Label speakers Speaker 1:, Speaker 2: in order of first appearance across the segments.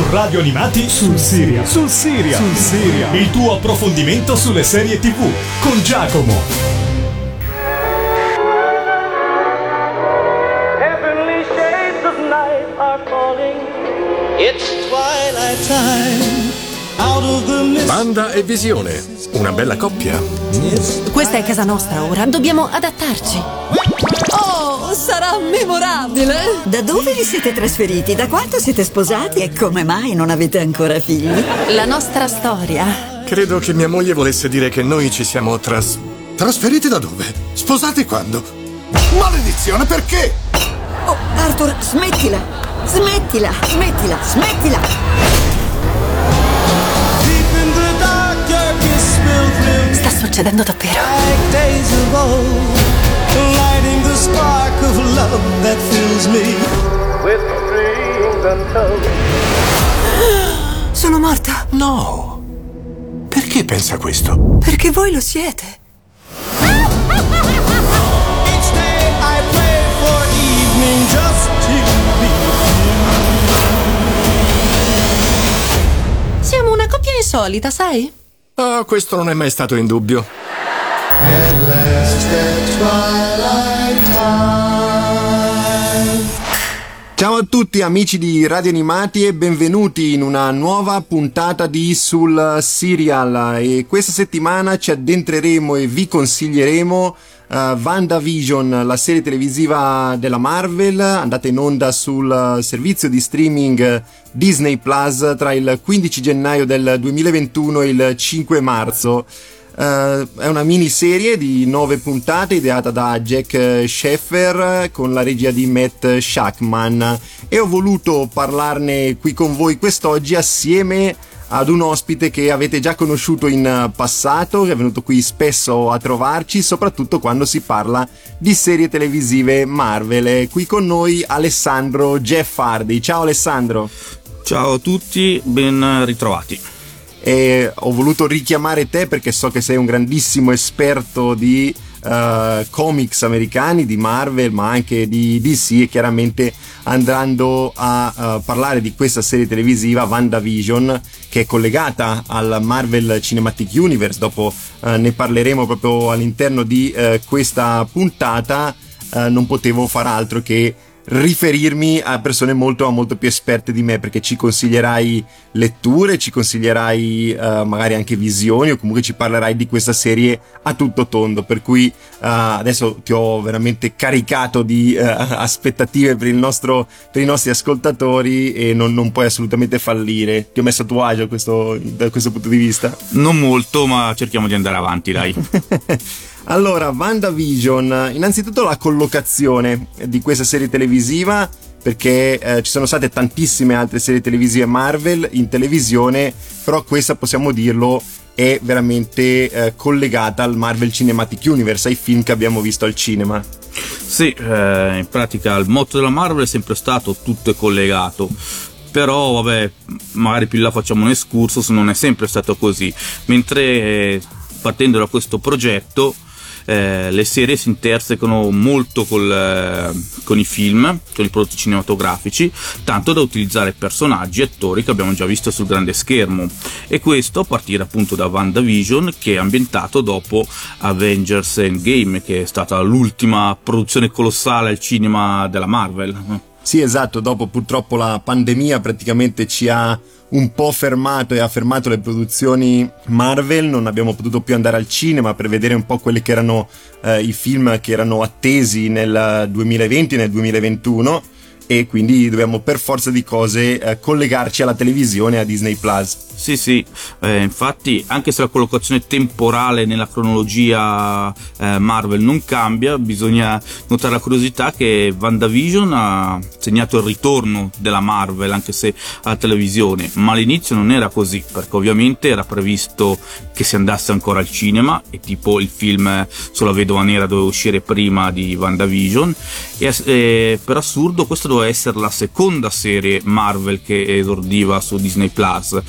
Speaker 1: Su Radio Animati sul Siria. Sul Siria. Sul Siria. Il tuo approfondimento sulle serie TV con Giacomo.
Speaker 2: Heavenly shades of night are calling. It's twilight time. Out of the mist.
Speaker 3: Banda e visione, una bella coppia.
Speaker 4: Questa è casa nostra ora, dobbiamo adattarci. Sarà memorabile!
Speaker 5: Da dove vi siete trasferiti? Da quando siete sposati? E come mai non avete ancora figli?
Speaker 4: La nostra storia.
Speaker 3: Credo che mia moglie volesse dire che noi ci siamo tras...
Speaker 6: Trasferiti da dove? Sposati quando? Maledizione, perché?
Speaker 5: Oh, Arthur, smettila! Smettila, smettila, smettila!
Speaker 4: Sta succedendo davvero.
Speaker 2: Lighting the spark of love that fills me. With dreams untold.
Speaker 5: Sono morta
Speaker 6: No. Perché pensa questo?
Speaker 5: perché voi lo siete.
Speaker 2: Each day I pray for evening just to be
Speaker 4: Siamo una coppia insolita, sai?
Speaker 3: Ah, questo non è mai stato in dubbio.
Speaker 7: Ciao a tutti amici di Radio Animati e benvenuti in una nuova puntata di Sul Serial e questa settimana ci addentreremo e vi consiglieremo uh, WandaVision, la serie televisiva della Marvel, andata in onda sul servizio di streaming Disney Plus tra il 15 gennaio del 2021 e il 5 marzo. Uh, è una miniserie di nove puntate ideata da Jack Sheffer con la regia di Matt Shackman e ho voluto parlarne qui con voi quest'oggi assieme ad un ospite che avete già conosciuto in passato, che è venuto qui spesso a trovarci, soprattutto quando si parla di serie televisive Marvel. Qui con noi Alessandro Jeff Hardy. Ciao Alessandro.
Speaker 8: Ciao a tutti, ben ritrovati.
Speaker 7: E ho voluto richiamare te perché so che sei un grandissimo esperto di eh, comics americani, di Marvel, ma anche di DC e chiaramente andando a eh, parlare di questa serie televisiva WandaVision che è collegata al Marvel Cinematic Universe, dopo eh, ne parleremo proprio all'interno di questa puntata, non potevo far altro che riferirmi a persone molto, molto più esperte di me perché ci consiglierai letture, ci consiglierai eh, magari anche visioni o comunque ci parlerai di questa serie a tutto tondo. Per cui eh, adesso ti ho veramente caricato di eh, aspettative per, il nostro, per i nostri ascoltatori e non, non puoi assolutamente fallire. Ti ho messo a tuo agio questo, da questo punto di vista.
Speaker 8: Non molto, ma cerchiamo di andare avanti, dai.
Speaker 7: Allora, WandaVision, innanzitutto la collocazione di questa serie televisiva, perché eh, ci sono state tantissime altre serie televisive Marvel in televisione, però questa possiamo dirlo è veramente eh, collegata al Marvel Cinematic Universe, ai film che abbiamo visto al cinema.
Speaker 8: Sì, eh, in pratica il motto della Marvel è sempre stato tutto è collegato. Però, vabbè, magari più là facciamo un excursus, non è sempre stato così. Mentre eh, partendo da questo progetto, eh, le serie si intersecano molto col, eh, con i film, con i prodotti cinematografici, tanto da utilizzare personaggi e attori che abbiamo già visto sul grande schermo. E questo a partire appunto da WandaVision, che è ambientato dopo Avengers Endgame, che è stata l'ultima produzione colossale al cinema della Marvel.
Speaker 7: Sì, esatto, dopo purtroppo la pandemia praticamente ci ha un po' fermato e ha fermato le produzioni Marvel, non abbiamo potuto più andare al cinema per vedere un po' quelli che erano eh, i film che erano attesi nel 2020 e nel 2021 e quindi dobbiamo per forza di cose eh, collegarci alla televisione a Disney Plus.
Speaker 8: Sì, sì, eh, infatti anche se la collocazione temporale nella cronologia eh, Marvel non cambia, bisogna notare la curiosità che WandaVision ha segnato il ritorno della Marvel anche se alla televisione, ma all'inizio non era così, perché ovviamente era previsto che si andasse ancora al cinema e tipo il film sulla vedova nera doveva uscire prima di WandaVision e eh, per assurdo questa doveva essere la seconda serie Marvel che esordiva su Disney Plus.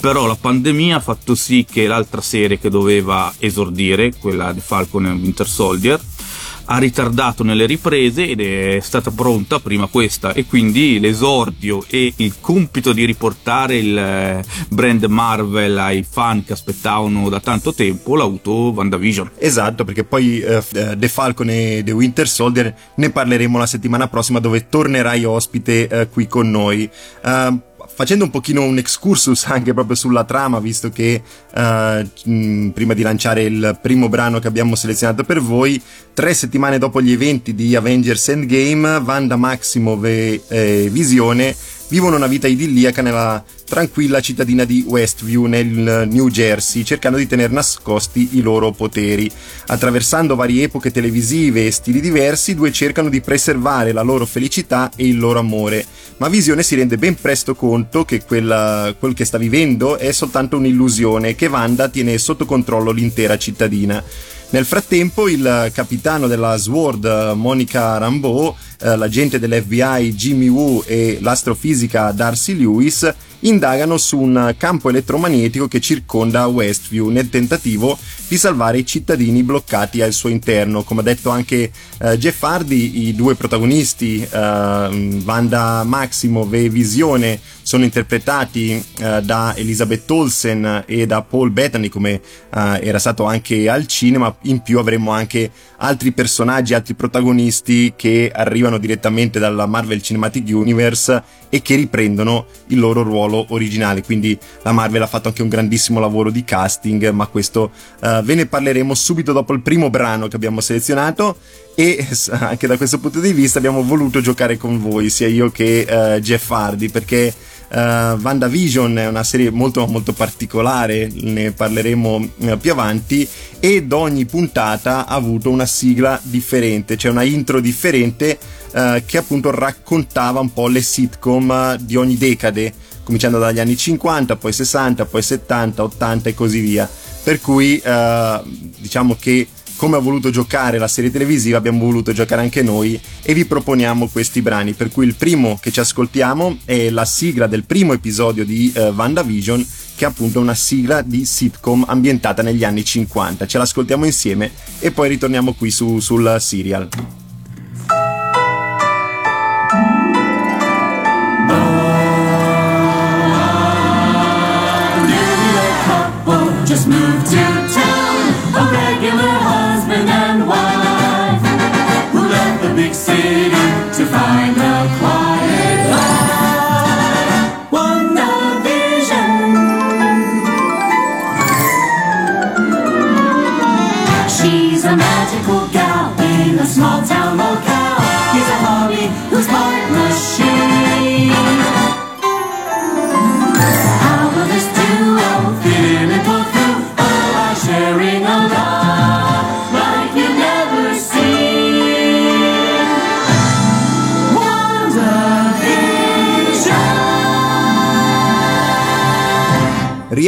Speaker 8: Però la pandemia ha fatto sì che l'altra serie che doveva esordire, quella di Falcon e Winter Soldier, ha ritardato nelle riprese ed è stata pronta prima questa e quindi l'esordio e il compito di riportare il eh, brand Marvel ai fan che aspettavano da tanto tempo l'ha avuto WandaVision.
Speaker 7: Esatto, perché poi uh, The Falcon e The Winter Soldier ne parleremo la settimana prossima dove tornerai ospite uh, qui con noi. Uh, facendo un pochino un excursus anche proprio sulla trama, visto che uh, prima di lanciare il primo brano che abbiamo selezionato per voi, tre settimane dopo gli eventi di Avengers Endgame, Wanda Maximoff e eh, Visione vivono una vita idilliaca nella tranquilla cittadina di Westview nel New Jersey, cercando di tenere nascosti i loro poteri. Attraversando varie epoche televisive e stili diversi, i due cercano di preservare la loro felicità e il loro amore, ma Visione si rende ben presto conto che quella, quel che sta vivendo è soltanto un'illusione che Wanda tiene sotto controllo l'intera cittadina. Nel frattempo il capitano della SWORD, Monica Rambeau, eh, l'agente dell'FBI Jimmy Woo e l'astrofisica Darcy Lewis indagano su un campo elettromagnetico che circonda Westview nel tentativo di salvare i cittadini bloccati al suo interno. Come ha detto anche eh, Jeff Hardy, i due protagonisti, eh, Wanda Maximoff e Visione, sono interpretati eh, da Elizabeth Olsen e da Paul Bettany come eh, era stato anche al cinema. In più avremo anche altri personaggi, altri protagonisti che arrivano direttamente dalla Marvel Cinematic Universe e che riprendono il loro ruolo originale. Quindi la Marvel ha fatto anche un grandissimo lavoro di casting, ma questo uh, ve ne parleremo subito dopo il primo brano che abbiamo selezionato. E anche da questo punto di vista abbiamo voluto giocare con voi, sia io che uh, Jeff Hardy, perché Uh, WandaVision è una serie molto molto particolare, ne parleremo uh, più avanti ed ogni puntata ha avuto una sigla differente, cioè una intro differente uh, che appunto raccontava un po' le sitcom di ogni decade, cominciando dagli anni 50, poi 60, poi 70, 80 e così via. Per cui diciamo che come ha voluto giocare la serie televisiva abbiamo voluto giocare anche noi e vi proponiamo questi brani per cui il primo che ci ascoltiamo è la sigla del primo episodio di uh, WandaVision che è appunto una sigla di sitcom ambientata negli anni 50 ce l'ascoltiamo insieme e poi ritorniamo qui su, sul serial.
Speaker 9: Just moved to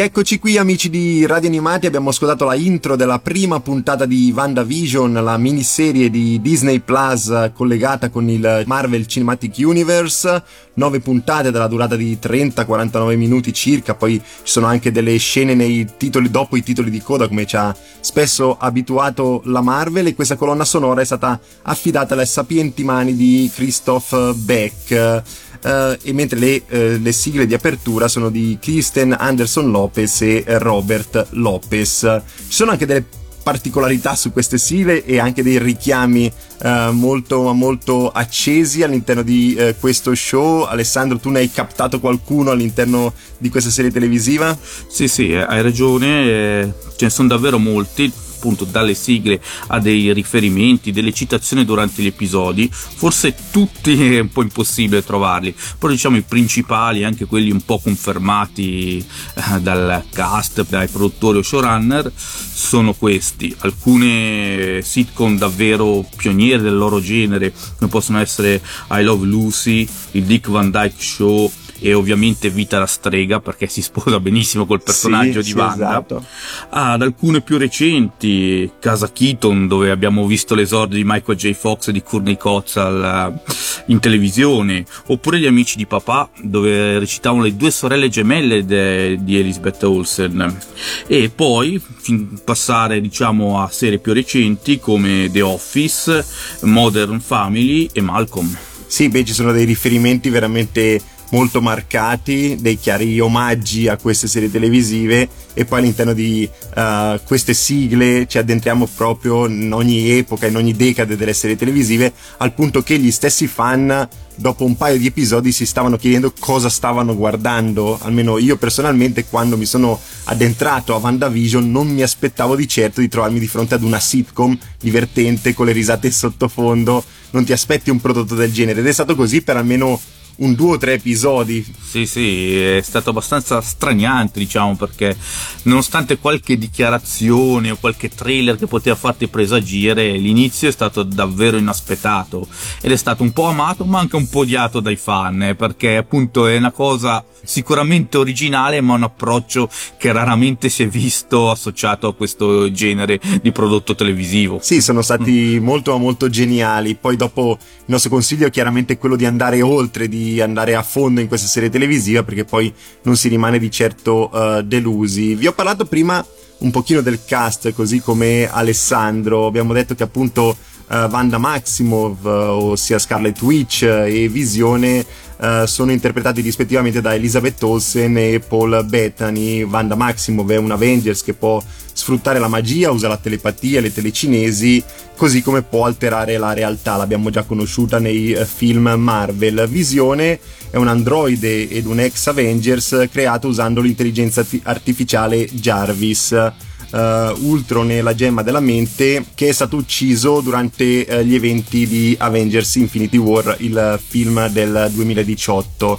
Speaker 7: Rieccoci qui amici di Radio Animati, abbiamo ascoltato la intro della prima puntata di WandaVision, la miniserie di Disney Plus collegata con il Marvel Cinematic Universe, nove puntate della durata di 30-49 minuti circa, poi ci sono anche delle scene nei titoli, dopo i titoli di coda come ci ha spesso abituato la Marvel. E questa colonna sonora è stata affidata alle sapienti mani di Christoph Beck. Uh, e mentre le, uh, le, sigle di apertura sono di Kristen Anderson Lopez e Robert Lopez. Ci sono anche delle particolarità su queste sigle e anche dei richiami uh, molto, molto accesi all'interno di questo show. Alessandro, tu ne hai captato qualcuno all'interno di questa serie televisiva?
Speaker 8: Sì, sì, hai ragione, eh, ce ne sono davvero molti appunto dalle sigle a dei riferimenti, delle citazioni durante gli episodi, forse tutti è un po' impossibile trovarli, però diciamo i principali, anche quelli un po' confermati eh, dal cast, dai produttori o showrunner, sono questi. Alcune sitcom davvero pioniere del loro genere, come possono essere I Love Lucy, il Dick Van Dyke Show, e ovviamente Vita la strega perché si sposa benissimo col personaggio
Speaker 7: Sì,
Speaker 8: di
Speaker 7: sì,
Speaker 8: Wanda
Speaker 7: esatto.
Speaker 8: ad alcune più recenti Casa Keaton dove abbiamo visto l'esordio di Michael J. Fox e di Courtney Cox al- in televisione oppure Gli amici di papà dove recitavano le due sorelle gemelle de- di Elizabeth Olsen e poi passare diciamo a serie più recenti come The Office Modern Family e Malcolm
Speaker 7: Sì, beh, ci sono dei riferimenti veramente molto marcati, dei chiari omaggi a queste serie televisive e poi all'interno di eh, queste sigle ci addentriamo proprio in ogni epoca, in ogni decade delle serie televisive, al punto che gli stessi fan dopo un paio di episodi si stavano chiedendo cosa stavano guardando, almeno io personalmente quando mi sono addentrato a WandaVision non mi aspettavo di certo di trovarmi di fronte ad una sitcom divertente con le risate sottofondo, non ti aspetti un prodotto del genere. Ed è stato così per almeno un due o tre episodi.
Speaker 8: Sì, sì, è stato abbastanza straniante, diciamo, perché nonostante qualche dichiarazione o qualche trailer che poteva farti presagire, l'inizio è stato davvero inaspettato ed è stato un po' amato ma anche un po' odiato dai fan, eh, perché appunto è una cosa sicuramente originale ma un approccio che raramente si è visto associato a questo genere di prodotto televisivo.
Speaker 7: Sì, sono stati molto molto geniali. Poi dopo il nostro consiglio è chiaramente quello di andare oltre, di andare a fondo in questa serie televisiva perché poi non si rimane di certo eh, delusi. Vi ho parlato prima un pochino del cast, così come Alessandro. Abbiamo detto che appunto eh, Wanda Maximov, eh, ossia Scarlet Witch e Visione eh, sono interpretati rispettivamente da Elizabeth Olsen e Paul Bettany. Wanda Maximov è un Avengers che può sfruttare la magia, usa la telepatia, le telecinesi, così come può alterare la realtà. L'abbiamo già conosciuta nei eh, film Marvel. Visione è un androide ed un ex Avengers creato usando l'intelligenza arti- artificiale Jarvis. Uh, Ultron e la gemma della mente che è stato ucciso durante eh, gli eventi di Avengers Infinity War, il film del 2018.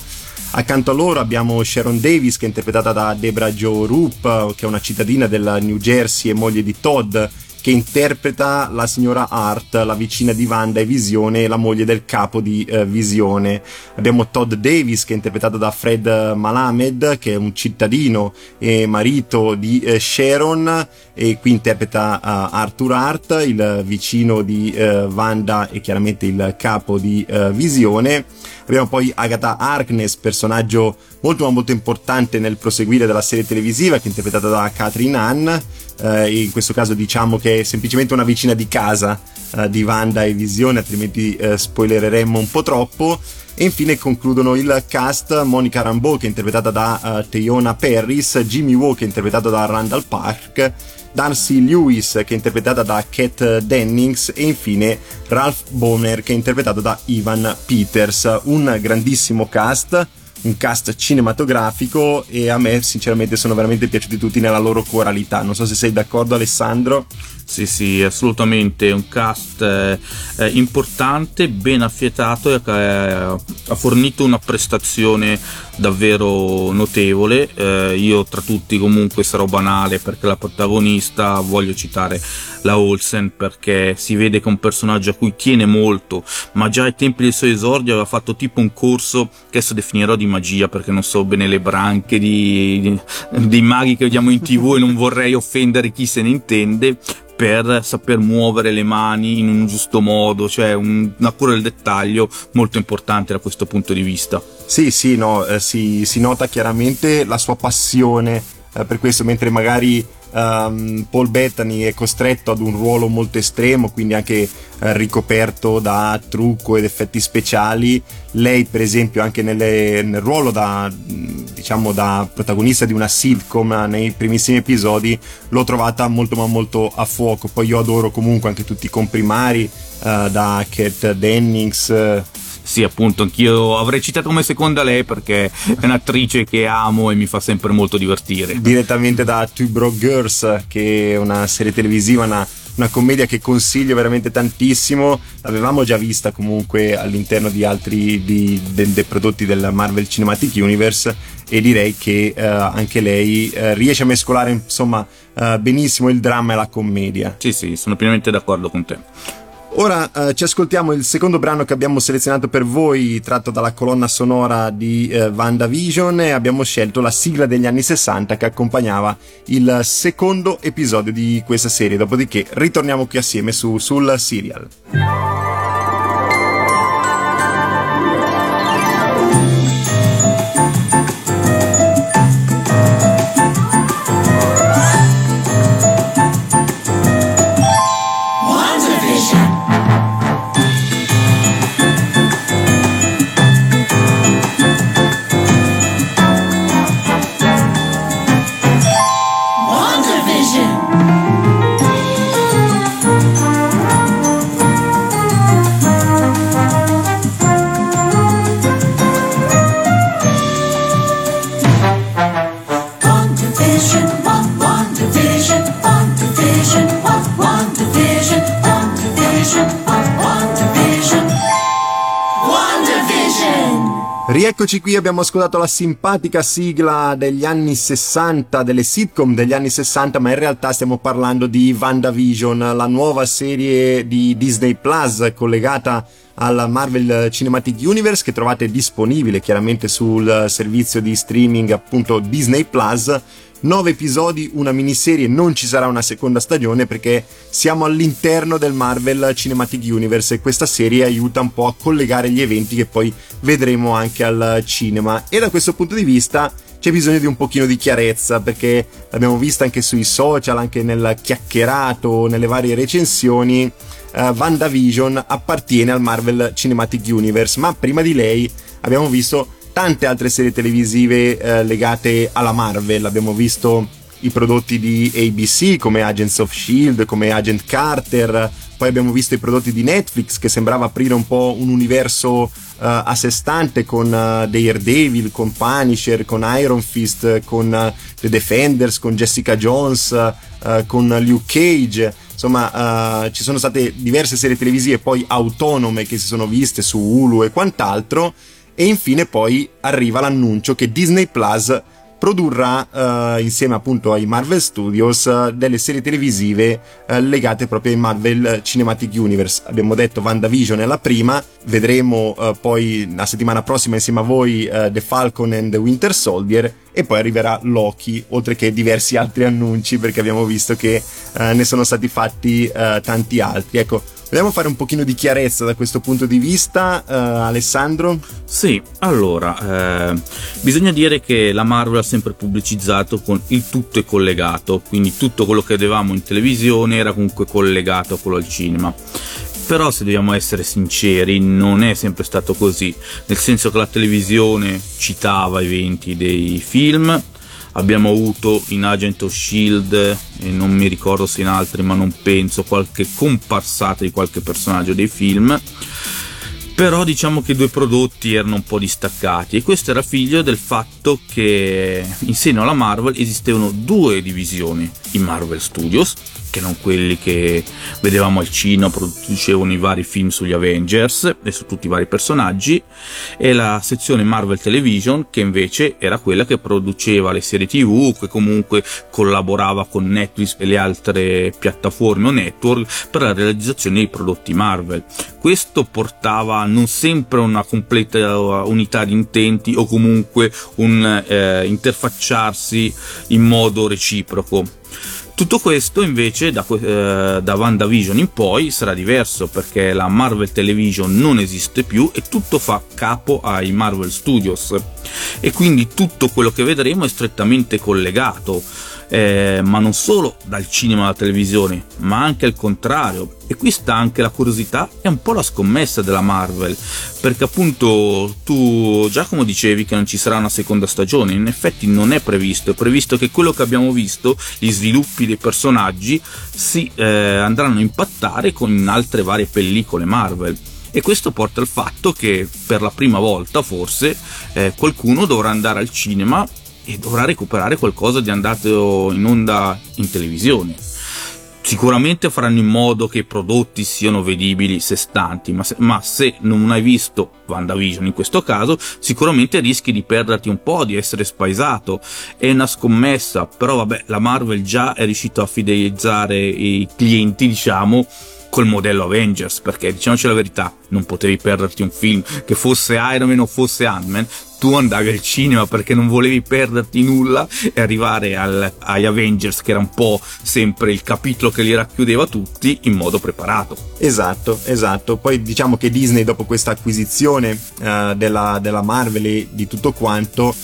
Speaker 7: Accanto a loro abbiamo Sharon Davis che è interpretata da Debra Jo Rupp, che è una cittadina del New Jersey e moglie di Todd, che interpreta la signora Hart, la vicina di Wanda e Visione, la moglie del capo di eh, Visione. Abbiamo Todd Davis che è interpretato da Fred Malamed, che è un cittadino e marito di eh, Sharon e qui interpreta eh, Arthur Hart, il vicino di eh, Wanda e chiaramente il capo di eh, Visione. Abbiamo poi Agatha Harkness, personaggio molto ma molto importante nel proseguire della serie televisiva, che è interpretata da Catherine Hahn. Eh, in questo caso diciamo che è semplicemente una vicina di casa eh, di Wanda e Visione, altrimenti eh, spoilereremmo un po' troppo. E infine concludono il cast Monica Rambeau che è interpretata da uh, Teyona Parris, Jimmy Woo che è interpretato da Randall Park, Darcy Lewis che è interpretata da Kat Dennings e infine Ralph Boner che è interpretato da Ivan Peters. Un grandissimo cast, un cast cinematografico e a me sinceramente sono veramente piaciuti tutti nella loro coralità. Non so se sei d'accordo Alessandro.
Speaker 8: Sì, sì, assolutamente, un cast eh, eh, importante, ben affiatato e eh, ha fornito una prestazione davvero notevole. Eh, io tra tutti comunque sarò banale perché la protagonista voglio citare la Olsen perché si vede che è un personaggio a cui tiene molto, ma già ai tempi del suo esordio aveva fatto tipo un corso che adesso definirò di magia perché non so bene le branche di, di, dei maghi che vediamo in tv e non vorrei offendere chi se ne intende per saper muovere le mani in un giusto modo, cioè un- una cura del dettaglio molto importante da questo punto di vista.
Speaker 7: Sì, sì, no, eh, si, si nota chiaramente la sua passione eh, per questo, mentre magari ehm, Paul Bettany è costretto ad un ruolo molto estremo, quindi anche eh, ricoperto da trucco ed effetti speciali. Lei, per esempio, anche nelle- nel ruolo da, diciamo, da protagonista di una sitcom eh, nei primissimi episodi, l'ho trovata molto ma molto a fuoco. Poi io adoro comunque anche tutti i comprimari eh, da Kat Dennings.
Speaker 8: Sì, appunto, anch'io avrei citato come seconda lei perché è un'attrice che amo e mi fa sempre molto divertire.
Speaker 7: direttamente da Two Broke Girls, che è una serie televisiva, una, una commedia che consiglio veramente tantissimo. L'avevamo già vista comunque all'interno di altri di- de- dei prodotti del Marvel Cinematic Universe e direi che eh, anche lei eh, riesce a mescolare insomma eh, benissimo il dramma e la commedia.
Speaker 8: Sì, sì, sono pienamente d'accordo con te.
Speaker 7: Ora eh, ci ascoltiamo il secondo brano che abbiamo selezionato per voi, tratto dalla colonna sonora di eh, WandaVision e abbiamo scelto la sigla degli anni 60 che accompagnava il secondo episodio di questa serie. Dopodiché ritorniamo qui assieme su, sul serial. Rieccoci qui, abbiamo ascoltato la simpatica sigla degli anni 60, delle sitcom degli anni 60, ma in realtà stiamo parlando di WandaVision, la nuova serie di Disney Plus collegata al Marvel Cinematic Universe che trovate disponibile chiaramente sul servizio di streaming appunto Disney Plus. 9 episodi, una miniserie, non ci sarà una seconda stagione perché siamo all'interno del Marvel Cinematic Universe e questa serie aiuta un po' a collegare gli eventi che poi vedremo anche al cinema e da questo punto di vista c'è bisogno di un pochino di chiarezza perché l'abbiamo vista anche sui social, anche nel chiacchierato, nelle varie recensioni. Uh, WandaVision appartiene al Marvel Cinematic Universe, ma prima di lei abbiamo visto tante altre serie televisive eh, legate alla Marvel. Abbiamo visto i prodotti di ABC come Agents of Shield, come Agent Carter, poi abbiamo visto i prodotti di Netflix che sembrava aprire un po' un universo eh, a sé stante con eh, Daredevil, con Punisher, con Iron Fist, con eh, The Defenders, con Jessica Jones, eh, con Luke Cage. Insomma, eh, ci sono state diverse serie televisive poi autonome che si sono viste su Hulu e quant'altro. E infine poi arriva l'annuncio che Disney Plus produrrà eh, insieme appunto ai Marvel Studios eh, delle serie televisive eh, legate proprio ai Marvel Cinematic Universe. Abbiamo detto WandaVision è la prima, vedremo eh, poi la settimana prossima insieme a voi eh, The Falcon and the Winter Soldier e poi arriverà Loki, oltre che diversi altri annunci perché abbiamo visto che eh, ne sono stati fatti tanti altri. Ecco, Vogliamo fare un pochino di chiarezza da questo punto di vista, uh, Alessandro?
Speaker 8: Sì, allora, eh, bisogna dire che la Marvel ha sempre pubblicizzato con il tutto è collegato, quindi tutto quello che vedevamo in televisione era comunque collegato a quello al cinema. Però se dobbiamo essere sinceri, non è sempre stato così, nel senso che la televisione citava eventi dei film, abbiamo avuto in Agent of Shield e non mi ricordo se in altri ma non penso qualche comparsata di qualche personaggio dei film. Però diciamo che i due prodotti erano un po' distaccati e questo era figlio del fatto che in seno alla Marvel esistevano due divisioni i Marvel Studios che erano quelli che vedevamo al cinema, producevano i vari film sugli Avengers e su tutti i vari personaggi, e la sezione Marvel Television, che invece era quella che produceva le serie TV, che comunque collaborava con Netflix e le altre piattaforme o network per la realizzazione dei prodotti Marvel. Questo portava non sempre una completa unità di intenti o comunque un eh, interfacciarsi in modo reciproco. Tutto questo invece da, eh, da WandaVision in poi sarà diverso perché la Marvel Television non esiste più e tutto fa capo ai Marvel Studios. E quindi tutto quello che vedremo è strettamente collegato eh, ma non solo dal cinema alla televisione, ma anche al contrario. E qui sta anche la curiosità e un po' la scommessa della Marvel, perché appunto tu Giacomo dicevi che non ci sarà una seconda stagione, in effetti non è previsto, è previsto che quello che abbiamo visto, gli sviluppi dei personaggi, si eh, andranno a impattare con altre varie pellicole Marvel. E questo porta al fatto che per la prima volta forse eh, qualcuno dovrà andare al cinema e dovrà recuperare qualcosa di andato in onda in televisione. Sicuramente faranno in modo che i prodotti siano vedibili se stanti, ma se, ma se non hai visto WandaVision in questo caso, sicuramente rischi di perderti un po', di essere spaesato. È una scommessa, però vabbè, la Marvel già è riuscita a fidelizzare i clienti, diciamo, col modello Avengers, perché diciamoci la verità, non potevi perderti un film che fosse Iron Man o fosse Ant-Man, tu andavi al cinema perché non volevi perderti nulla e arrivare al- agli Avengers, che era un po' sempre il capitolo che li racchiudeva tutti, in modo preparato.
Speaker 7: Esatto, esatto. Poi diciamo che Disney dopo questa acquisizione eh, della, della Marvel e di tutto quanto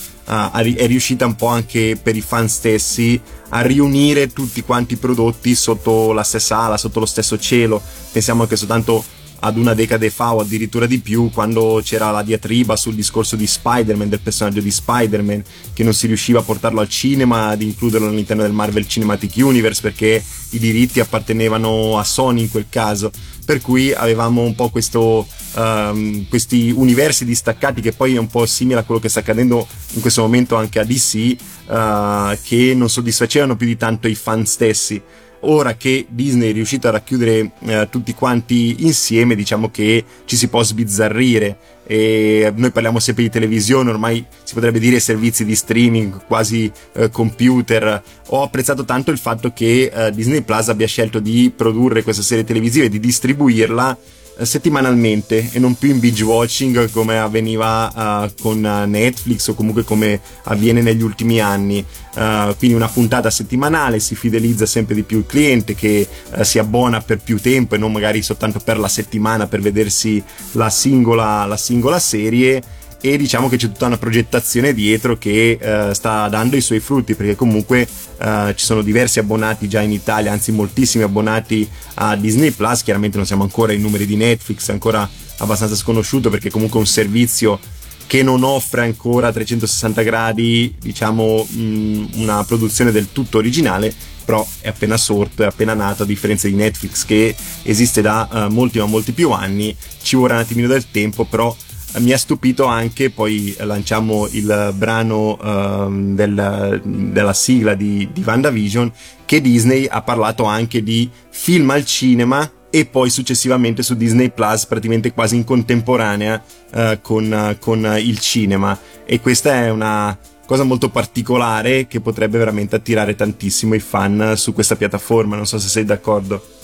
Speaker 7: ri- è riuscita un po' anche per i fan stessi a riunire tutti quanti i prodotti sotto la stessa ala, sotto lo stesso cielo. Pensiamo anche soltanto ad una decade fa o addirittura di più quando c'era la diatriba sul discorso di Spider-Man, del personaggio di Spider-Man, che non si riusciva a portarlo al cinema, ad includerlo all'interno del Marvel Cinematic Universe perché i diritti appartenevano a Sony in quel caso. Per cui avevamo un po' questo, ehm, questi universi distaccati che poi è un po' simile a quello che sta accadendo in questo momento anche a DC, eh, che non soddisfacevano più di tanto i fan stessi ora che Disney è riuscito a racchiudere eh, tutti quanti insieme, diciamo che ci si può sbizzarrire. E noi parliamo sempre di televisione, ormai si potrebbe dire servizi di streaming, quasi eh, computer. Ho apprezzato tanto il fatto che eh, Disney Plus abbia scelto di produrre questa serie televisiva e di distribuirla settimanalmente e non più in binge watching come avveniva eh, con eh, Netflix o comunque come avviene negli ultimi anni. Eh, quindi una puntata settimanale si fidelizza sempre di più il cliente che eh, si abbona per più tempo e non magari soltanto per la settimana per vedersi la singola, la singola serie e diciamo che c'è tutta una progettazione dietro che eh, sta dando i suoi frutti perché comunque eh, ci sono diversi abbonati già in Italia, anzi moltissimi abbonati a Disney Plus, chiaramente non siamo ancora ai numeri di Netflix, ancora abbastanza sconosciuto perché comunque è un servizio che non offre ancora a 360 gradi, diciamo, mh, una produzione del tutto originale, però è appena sorto, è appena nato, a differenza di Netflix che esiste da eh, molti ma molti più anni, ci vorrà un attimino del tempo, però mi ha stupito anche, poi lanciamo il brano ehm, del- della sigla di, di WandaVision, che Disney ha parlato anche di film al cinema e poi successivamente su Disney Plus praticamente quasi in contemporanea eh, con, eh, con il cinema. E questa è una cosa molto particolare che potrebbe veramente attirare tantissimo i fan su questa piattaforma. Non so se sei d'accordo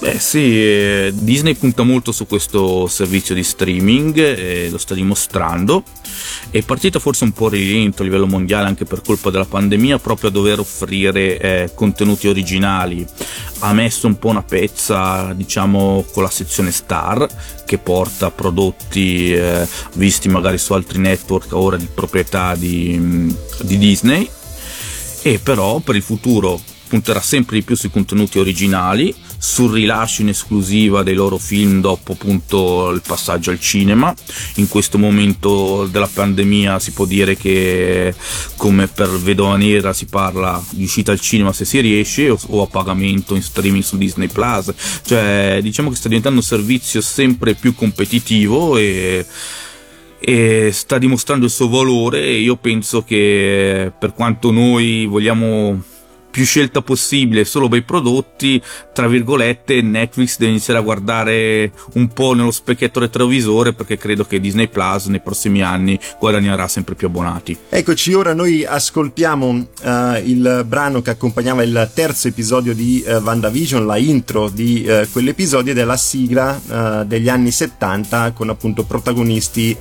Speaker 8: Beh sì, eh, Disney punta molto su questo servizio di streaming, eh, lo sta dimostrando. È partita forse un po' rilento a livello mondiale anche per colpa della pandemia, proprio a dover offrire eh, contenuti originali. Ha messo un po' una pezza, diciamo, con la sezione Star, che porta prodotti eh, visti magari su altri network ora di proprietà di, di Disney. E però per il futuro punterà sempre di più sui contenuti originali, sul rilascio in esclusiva dei loro film dopo appunto il passaggio al cinema. In questo momento della pandemia si può dire che come per Vedova Nera si parla di uscita al cinema se si riesce o, a pagamento in streaming su Disney Plus. Cioè diciamo che sta diventando un servizio sempre più competitivo e e sta dimostrando il suo valore e io penso che per quanto noi vogliamo più scelta possibile, solo bei prodotti, tra virgolette, Netflix deve iniziare a guardare un po' nello specchietto retrovisore perché credo che Disney Plus nei prossimi anni guadagnerà sempre più abbonati.
Speaker 7: Eccoci, ora noi ascoltiamo eh, il brano che accompagnava il terzo episodio di eh, WandaVision, la intro di eh, quell'episodio ed è la sigla eh, degli anni 70 con appunto protagonisti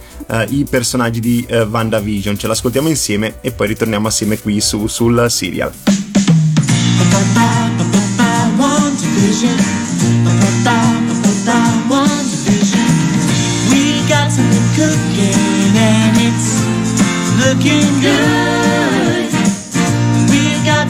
Speaker 7: i personaggi di eh, WandaVision. Ce l'ascoltiamo insieme e poi ritorniamo assieme qui su, sul serial.
Speaker 9: One division. One division. We got something cooking and it's looking good. We got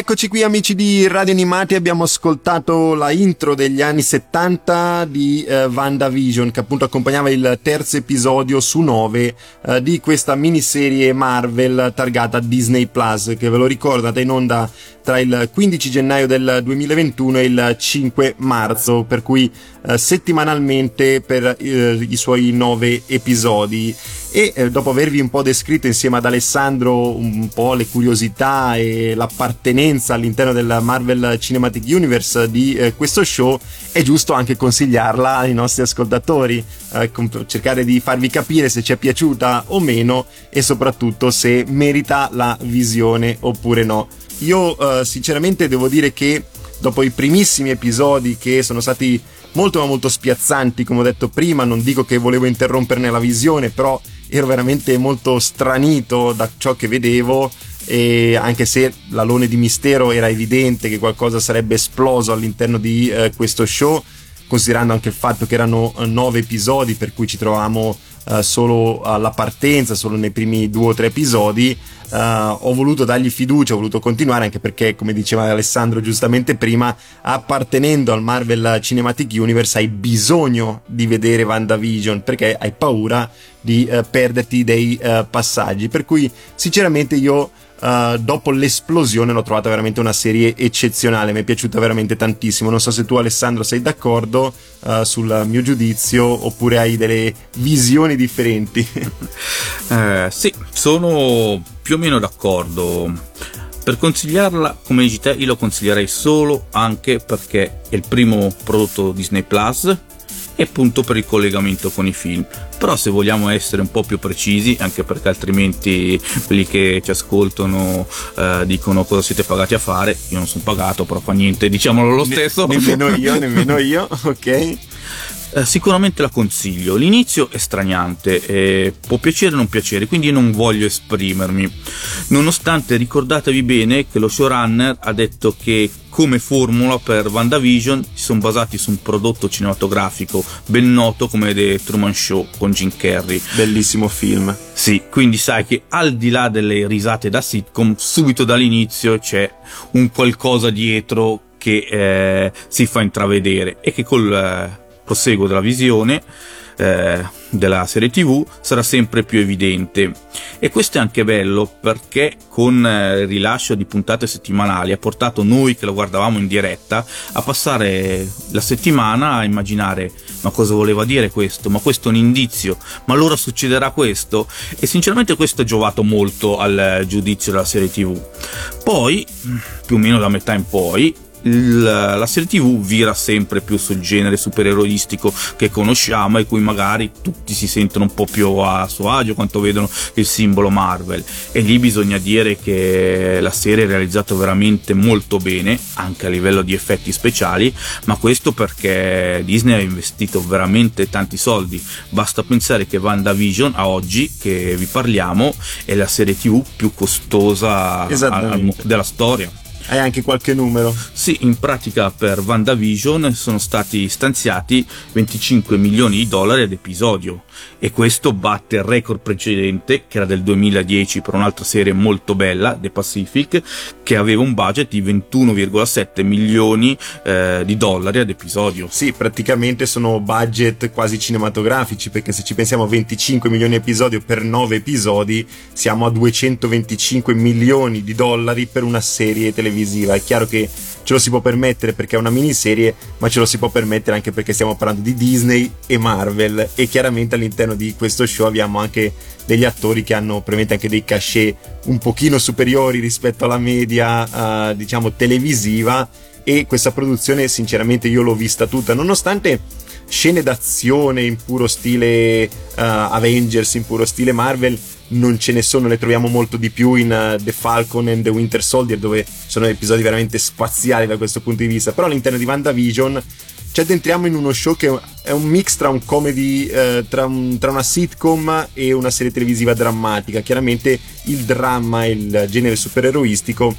Speaker 7: Rieccoci qui amici di Radio Animati, abbiamo ascoltato la intro degli anni 70 di eh, WandaVision che appunto accompagnava il terzo episodio su 9 eh, di questa miniserie Marvel targata Disney Plus che ve lo ricordo andata in onda tra il 15 gennaio del 2021 e il 5 marzo per cui eh, settimanalmente per eh, i suoi 9 episodi. E eh, dopo avervi un po' descritto insieme ad Alessandro un po' le curiosità e l'appartenenza all'interno del Marvel Cinematic Universe di eh, questo show è giusto anche consigliarla ai nostri ascoltatori eh, com- cercare di farvi capire se ci è piaciuta o meno e soprattutto se merita la visione oppure no. Io eh, sinceramente devo dire che dopo i primissimi episodi che sono stati molto ma molto spiazzanti come ho detto prima non dico che volevo interromperne la visione però ero veramente molto stranito da ciò che vedevo e anche se l'alone di mistero era evidente che qualcosa sarebbe esploso all'interno di eh, questo show considerando anche il fatto che erano eh, nove episodi per cui ci trovavamo eh, solo alla partenza solo nei primi due o tre episodi eh, ho voluto dargli fiducia ho voluto continuare anche perché come diceva Alessandro giustamente prima appartenendo al Marvel Cinematic Universe hai bisogno di vedere WandaVision perché hai paura di eh, perderti dei eh, passaggi. Per cui sinceramente io Uh, dopo l'esplosione l'ho trovata veramente una serie eccezionale, mi è piaciuta veramente tantissimo. Non so se tu Alessandro sei d'accordo uh, sul mio giudizio oppure hai delle visioni differenti.
Speaker 8: Eh, sì, sono più o meno d'accordo. Per consigliarla, come dici te, io lo consiglierei solo anche perché è il primo prodotto Disney Plus e appunto per il collegamento con i film. Però se vogliamo essere un po' più precisi, anche perché altrimenti quelli che ci ascoltano eh, dicono cosa siete pagati a fare, io non sono pagato, però fa niente, diciamolo lo stesso.
Speaker 7: nemmeno io, nemmeno io, ok.
Speaker 8: Eh, sicuramente la consiglio. L'inizio è straniante, eh, può piacere o non piacere, quindi non voglio esprimermi. Nonostante ricordatevi bene che lo showrunner ha detto che come formula per WandaVision si sono basati su un prodotto cinematografico ben noto come The Truman Show con Jim Carrey.
Speaker 7: Bellissimo film.
Speaker 8: Sì, quindi sai che al di là delle risate da sitcom, subito dall'inizio c'è un qualcosa dietro che eh, si fa intravedere e che col eh, proseguo della visione eh, della serie tv sarà sempre più evidente. E questo è anche bello perché con eh, il rilascio di puntate settimanali ha portato noi che lo guardavamo in diretta a passare la settimana a immaginare ma cosa voleva dire questo? Ma questo è un indizio? Ma allora succederà questo? E sinceramente questo ha giovato molto al eh, giudizio della serie tv poi più o meno da metà in poi il- la serie tv vira sempre più sul genere supereroistico che conosciamo e cui magari tutti si sentono un po' più a suo agio quando vedono il simbolo Marvel. E lì bisogna dire che la serie è realizzata veramente molto bene anche a livello di effetti speciali ma questo perché Disney ha investito veramente tanti soldi. Basta pensare che WandaVision a oggi che vi parliamo è la serie tv più costosa al- della storia
Speaker 7: Hai anche qualche numero?
Speaker 8: sì, in pratica per WandaVision sono stati stanziati 25 milioni di dollari ad episodio e questo batte il record precedente che era del 2010 per un'altra serie molto bella, The Pacific, che aveva un budget di 21,7 milioni eh, di dollari ad episodio.
Speaker 7: Sì, praticamente sono budget quasi cinematografici, perché se ci pensiamo 25 milioni di episodio per 9 episodi, siamo a 225 milioni di dollari per una serie televisiva. È chiaro che ce lo si può permettere perché è una miniserie, ma ce lo si può permettere anche perché stiamo parlando di Disney e Marvel. E chiaramente all'interno di questo show abbiamo anche degli attori che hanno probabilmente anche dei cachet un pochino superiori rispetto alla media, eh, diciamo, televisiva. E questa produzione sinceramente io l'ho vista tutta, nonostante scene d'azione in puro stile eh, Avengers, in puro stile Marvel, non ce ne sono, ne troviamo molto di più in eh, The Falcon and The Winter Soldier, dove sono episodi veramente spaziali da questo punto di vista. Però all'interno di WandaVision ci addentriamo in uno show che è un mix tra un comedy, eh, tra, un- tra una sitcom e una serie televisiva drammatica. Chiaramente il dramma e il genere supereroistico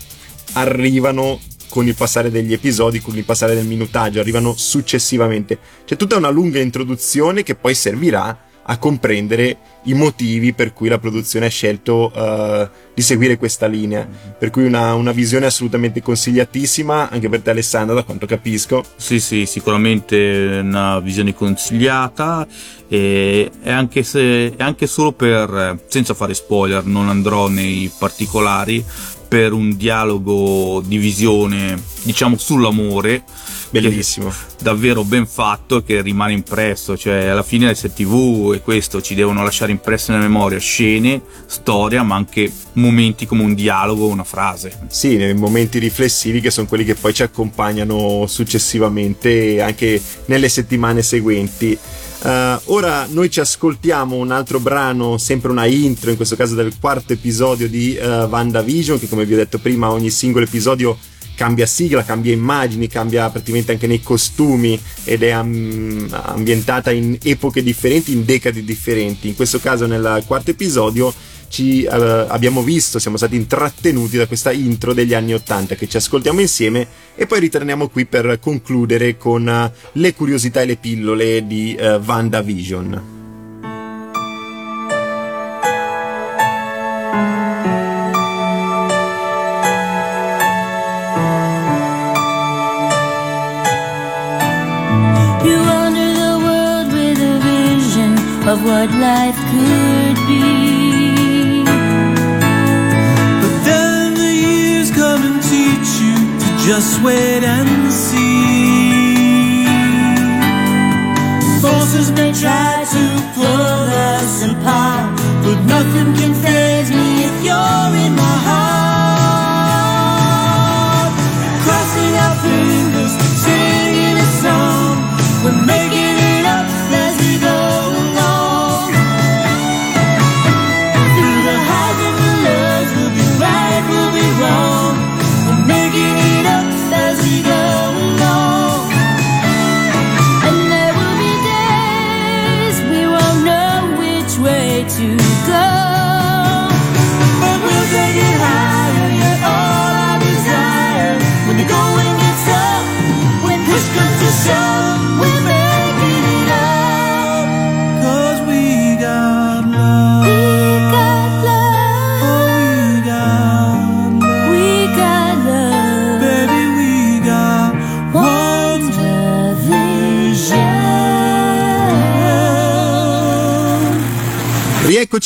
Speaker 7: arrivano con il passare degli episodi, con il passare del minutaggio, arrivano successivamente. C'è tutta una lunga introduzione che poi servirà a comprendere i motivi per cui la produzione ha scelto eh, di seguire questa linea. Per cui una, una visione assolutamente consigliatissima anche per te Alessandro, da quanto capisco.
Speaker 8: Sì, sì, sicuramente una visione consigliata e e anche, se, anche solo per, senza fare spoiler, non andrò nei particolari, per un dialogo di visione, diciamo, sull'amore.
Speaker 7: Bellissimo.
Speaker 8: Davvero ben fatto che rimane impresso, cioè alla fine le STV e questo ci devono lasciare impresse nella memoria scene, storia, ma anche momenti come un dialogo, una frase.
Speaker 7: Sì, nei momenti riflessivi che sono quelli che poi ci accompagnano successivamente anche nelle settimane seguenti. Eh, ora noi ci ascoltiamo un altro brano, sempre una intro, in questo caso del quarto episodio di uh, WandaVision, che come vi ho detto prima ogni singolo episodio cambia sigla, cambia immagini, cambia praticamente anche nei costumi ed è am- ambientata in epoche differenti, in decadi differenti. In questo caso nel quarto episodio ci eh, abbiamo visto, siamo stati intrattenuti da questa intro degli anni 80 che ci ascoltiamo insieme e poi ritorniamo qui per concludere con eh, le curiosità e le pillole di eh, WandaVision.
Speaker 10: You wander the world with a vision of what life could be.
Speaker 9: Just wait and see. Forces may try to pull us apart, but nothing can phase me if you're in my heart.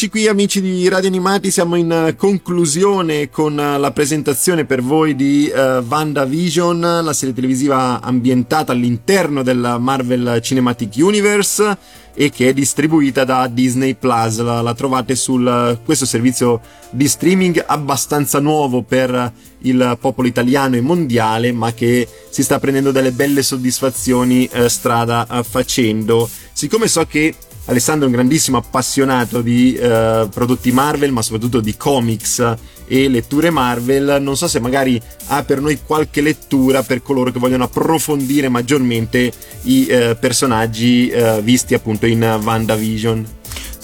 Speaker 7: Rieccoci qui amici di Radio Animati, siamo in eh, conclusione con eh, la presentazione per voi di uh, WandaVision, la serie televisiva ambientata all'interno del Marvel Cinematic Universe e che è distribuita da Disney Plus. La, la trovate su questo servizio di streaming abbastanza nuovo per il popolo italiano e mondiale, ma che si sta prendendo delle belle soddisfazioni eh, strada eh, facendo. Siccome so che Alessandro è un grandissimo appassionato di eh, prodotti Marvel, ma soprattutto di comics e letture Marvel. Non so se magari ha per noi qualche lettura per coloro che vogliono approfondire maggiormente i eh, personaggi eh, visti appunto in WandaVision.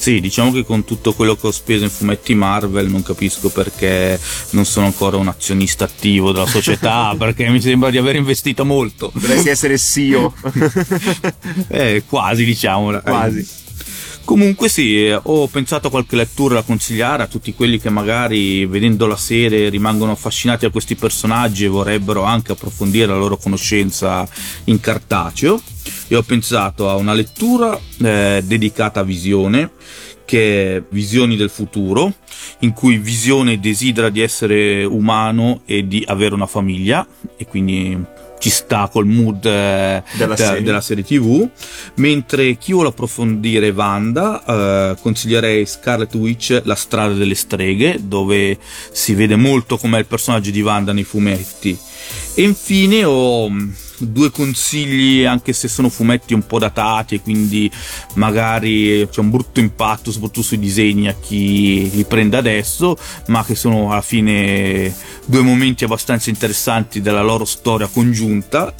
Speaker 8: Sì, diciamo che con tutto quello che ho speso in fumetti Marvel non capisco perché non sono ancora un azionista attivo della società, perché mi sembra di aver investito molto.
Speaker 7: Dovresti essere CEO.
Speaker 8: Eh, quasi diciamo.
Speaker 7: Quasi.
Speaker 8: Comunque sì, eh, ho pensato a qualche lettura da consigliare a tutti quelli che magari vedendo la serie rimangono affascinati da questi personaggi e vorrebbero anche approfondire la loro conoscenza in cartaceo. E ho pensato a una lettura eh, dedicata a Visione, che è Visioni del futuro, in cui Visione desidera di essere umano e di avere una famiglia, e quindi ci sta col mood eh,
Speaker 7: Della
Speaker 8: de-
Speaker 7: serie.
Speaker 8: della serie TV. Mentre chi vuole approfondire Wanda, eh, consiglierei Scarlet Witch, La strada delle streghe, dove si vede molto com'è il personaggio di Wanda nei fumetti. E infine ho mh, due consigli, anche se sono fumetti un po' datati, e quindi magari c'è un brutto impatto, soprattutto sui disegni a chi li prende adesso, ma che sono alla fine due momenti abbastanza interessanti della loro storia congiunta.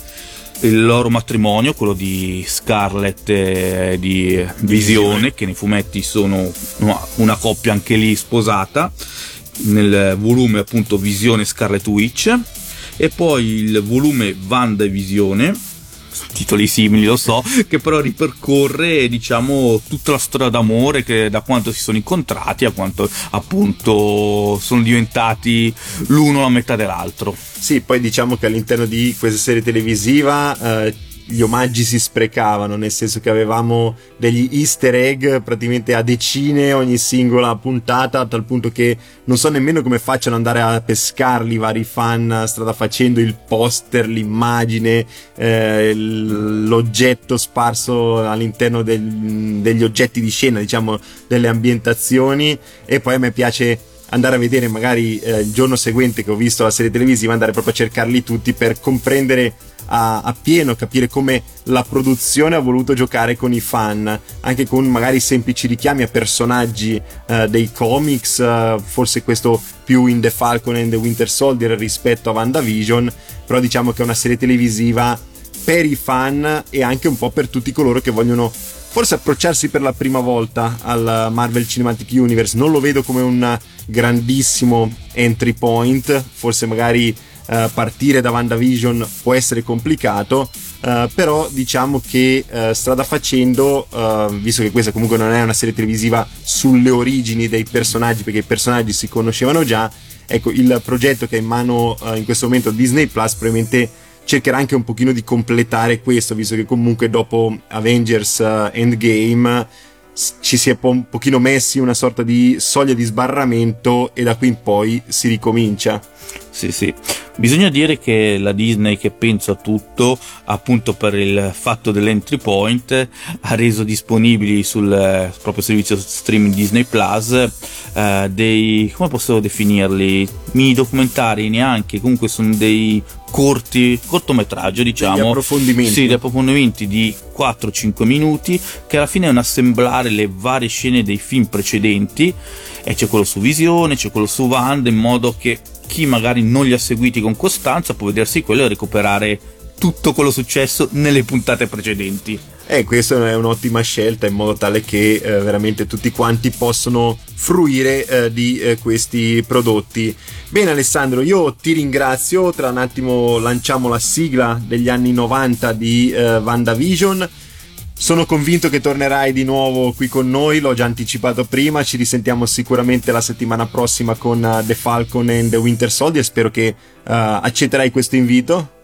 Speaker 8: Il loro matrimonio, quello di Scarlett e di Visione, che nei fumetti sono una- coppia anche lì sposata, nel volume appunto Visione Scarlet Witch, e poi il volume Wanda e Visione, titoli simili, lo so, che però ripercorre, diciamo, tutta la storia d'amore che da quanto si sono incontrati a quanto appunto sono diventati l'uno la metà dell'altro.
Speaker 7: Sì, poi diciamo che all'interno di questa serie televisiva eh, gli omaggi si sprecavano, nel senso che avevamo degli easter egg praticamente a decine ogni singola puntata, a tal punto che non so nemmeno come facciano andare a pescarli i vari fan strada facendo il poster, l'immagine, eh, l'oggetto sparso all'interno del- degli oggetti di scena, diciamo, delle ambientazioni. E poi a me piace andare a vedere magari eh, il giorno seguente che ho visto la serie televisiva, andare proprio a cercarli tutti per comprendere a, a pieno, capire come la produzione ha voluto giocare con i fan, anche con magari semplici richiami a personaggi eh, dei comics, eh, forse questo più in The Falcon and the Winter Soldier rispetto a WandaVision, però diciamo che è una serie televisiva per i fan e anche un po' per tutti coloro che vogliono forse approcciarsi per la prima volta al Marvel Cinematic Universe. Non lo vedo come un grandissimo entry point, forse magari eh, partire da WandaVision può essere complicato. eh, però diciamo che eh, strada facendo, eh, visto che questa comunque non è una serie televisiva sulle origini dei personaggi, perché i personaggi si conoscevano già, ecco il progetto che è in mano eh, in questo momento Disney Plus probabilmente cercherà anche un pochino di completare questo, visto che comunque dopo Avengers eh, Endgame ci si è un pochino messi una sorta di soglia di sbarramento e da qui in poi si ricomincia.
Speaker 8: Sì, sì. Bisogna dire che la Disney che pensa a tutto, appunto per il fatto dell'entry point, ha reso disponibili sul eh, proprio servizio streaming Disney Plus eh, dei, come posso definirli, mini documentari neanche, comunque sono dei corti, cortometraggio diciamo.
Speaker 7: Degli approfondimenti.
Speaker 8: Sì, degli approfondimenti di 4-5 minuti che alla fine è un assemblare le varie scene dei film precedenti e c'è quello su Visione, c'è quello su Wanda in modo che chi magari non li ha seguiti con costanza può vedersi quello e recuperare tutto quello successo nelle puntate precedenti.
Speaker 7: E questa è un'ottima scelta in modo tale che eh, veramente tutti quanti possono fruire eh, di eh, questi prodotti. Bene Alessandro, io ti ringrazio, tra un attimo lanciamo la sigla degli anni 90 di eh, WandaVision. Sono convinto che tornerai di nuovo qui con noi, l'ho già anticipato prima, ci risentiamo sicuramente la settimana prossima con eh, The Falcon and the Winter Soldier, spero che eh, accetterai questo invito.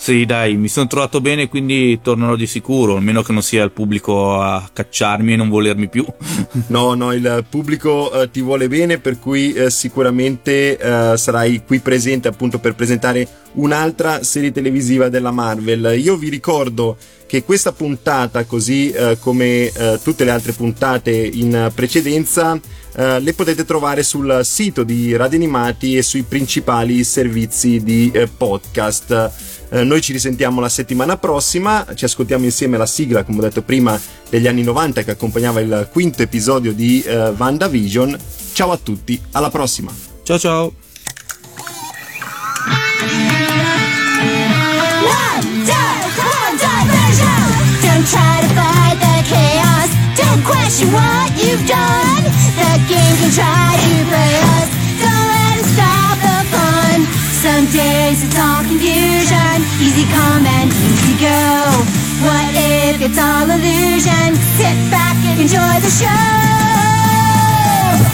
Speaker 8: Sì, dai, mi sono trovato bene, quindi tornerò di sicuro, almeno che non sia il pubblico a cacciarmi e non volermi più.
Speaker 7: No, no, il pubblico eh, ti vuole bene, per cui eh, sicuramente eh, sarai qui presente appunto per presentare un'altra serie televisiva della Marvel. Io vi ricordo che questa puntata, così eh, come eh, tutte le altre puntate in precedenza, eh, le potete trovare sul sito di Radio Animati e sui principali servizi di podcast. Eh, noi ci risentiamo la settimana prossima, ci ascoltiamo insieme la sigla, come ho detto prima, degli anni 90 che accompagnava il quinto episodio di eh, WandaVision. Ciao a tutti, alla prossima!
Speaker 8: Ciao ciao!
Speaker 2: Don't try to fight the chaos. Don't question what you've done. The game can try to play us. Some days it's all confusion. Easy come and easy go. What if it's all illusion? Sit back and enjoy the show.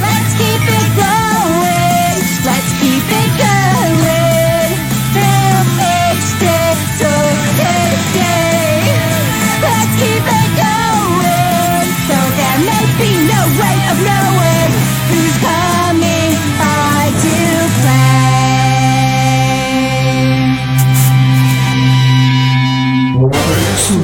Speaker 2: Let's keep it going. Let's keep it